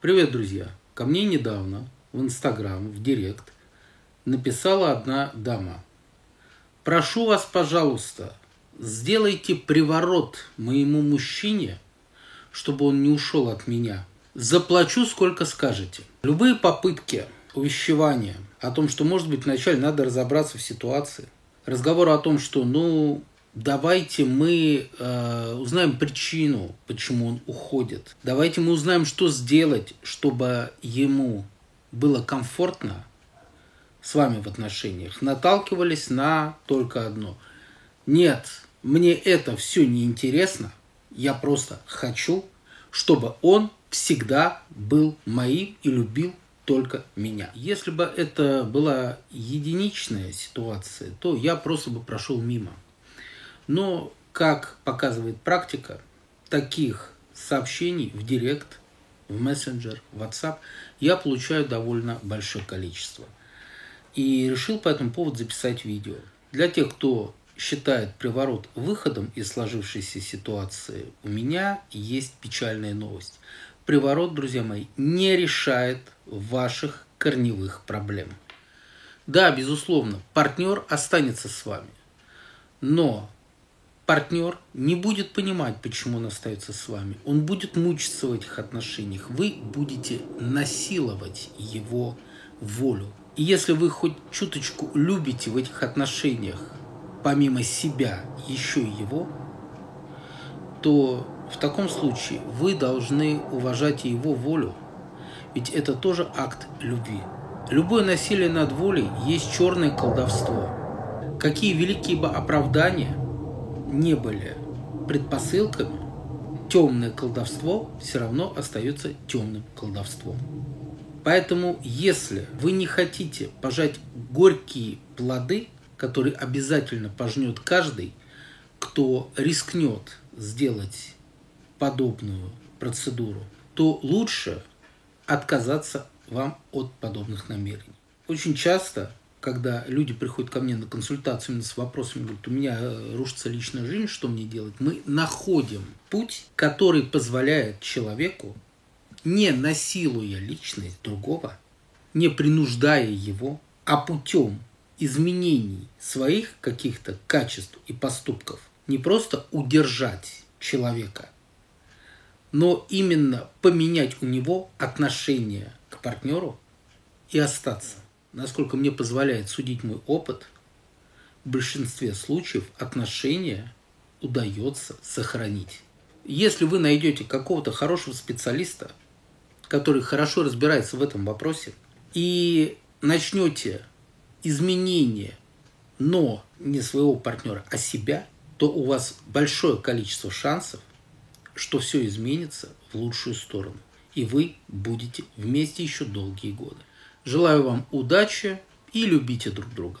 Привет, друзья! Ко мне недавно в Инстаграм, в Директ написала одна дама. Прошу вас, пожалуйста, сделайте приворот моему мужчине, чтобы он не ушел от меня. Заплачу, сколько скажете. Любые попытки увещевания о том, что, может быть, вначале надо разобраться в ситуации, разговор о том, что, ну, Давайте мы э, узнаем причину, почему он уходит. Давайте мы узнаем, что сделать, чтобы ему было комфортно с вами в отношениях. Наталкивались на только одно. Нет, мне это все не интересно. Я просто хочу, чтобы он всегда был моим и любил только меня. Если бы это была единичная ситуация, то я просто бы прошел мимо. Но, как показывает практика, таких сообщений в директ, в мессенджер, в WhatsApp я получаю довольно большое количество. И решил по этому поводу записать видео. Для тех, кто считает приворот выходом из сложившейся ситуации, у меня есть печальная новость. Приворот, друзья мои, не решает ваших корневых проблем. Да, безусловно, партнер останется с вами. Но партнер не будет понимать, почему он остается с вами. Он будет мучиться в этих отношениях. Вы будете насиловать его волю. И если вы хоть чуточку любите в этих отношениях, помимо себя, еще и его, то в таком случае вы должны уважать его волю. Ведь это тоже акт любви. Любое насилие над волей есть черное колдовство. Какие великие бы оправдания – не были предпосылками, темное колдовство все равно остается темным колдовством. Поэтому, если вы не хотите пожать горькие плоды, которые обязательно пожнет каждый, кто рискнет сделать подобную процедуру, то лучше отказаться вам от подобных намерений. Очень часто когда люди приходят ко мне на консультацию с вопросами, говорят, у меня э, рушится личная жизнь, что мне делать? Мы находим путь, который позволяет человеку, не насилуя личность другого, не принуждая его, а путем изменений своих каких-то качеств и поступков, не просто удержать человека, но именно поменять у него отношение к партнеру и остаться насколько мне позволяет судить мой опыт, в большинстве случаев отношения удается сохранить. Если вы найдете какого-то хорошего специалиста, который хорошо разбирается в этом вопросе, и начнете изменения, но не своего партнера, а себя, то у вас большое количество шансов, что все изменится в лучшую сторону. И вы будете вместе еще долгие годы. Желаю вам удачи и любите друг друга.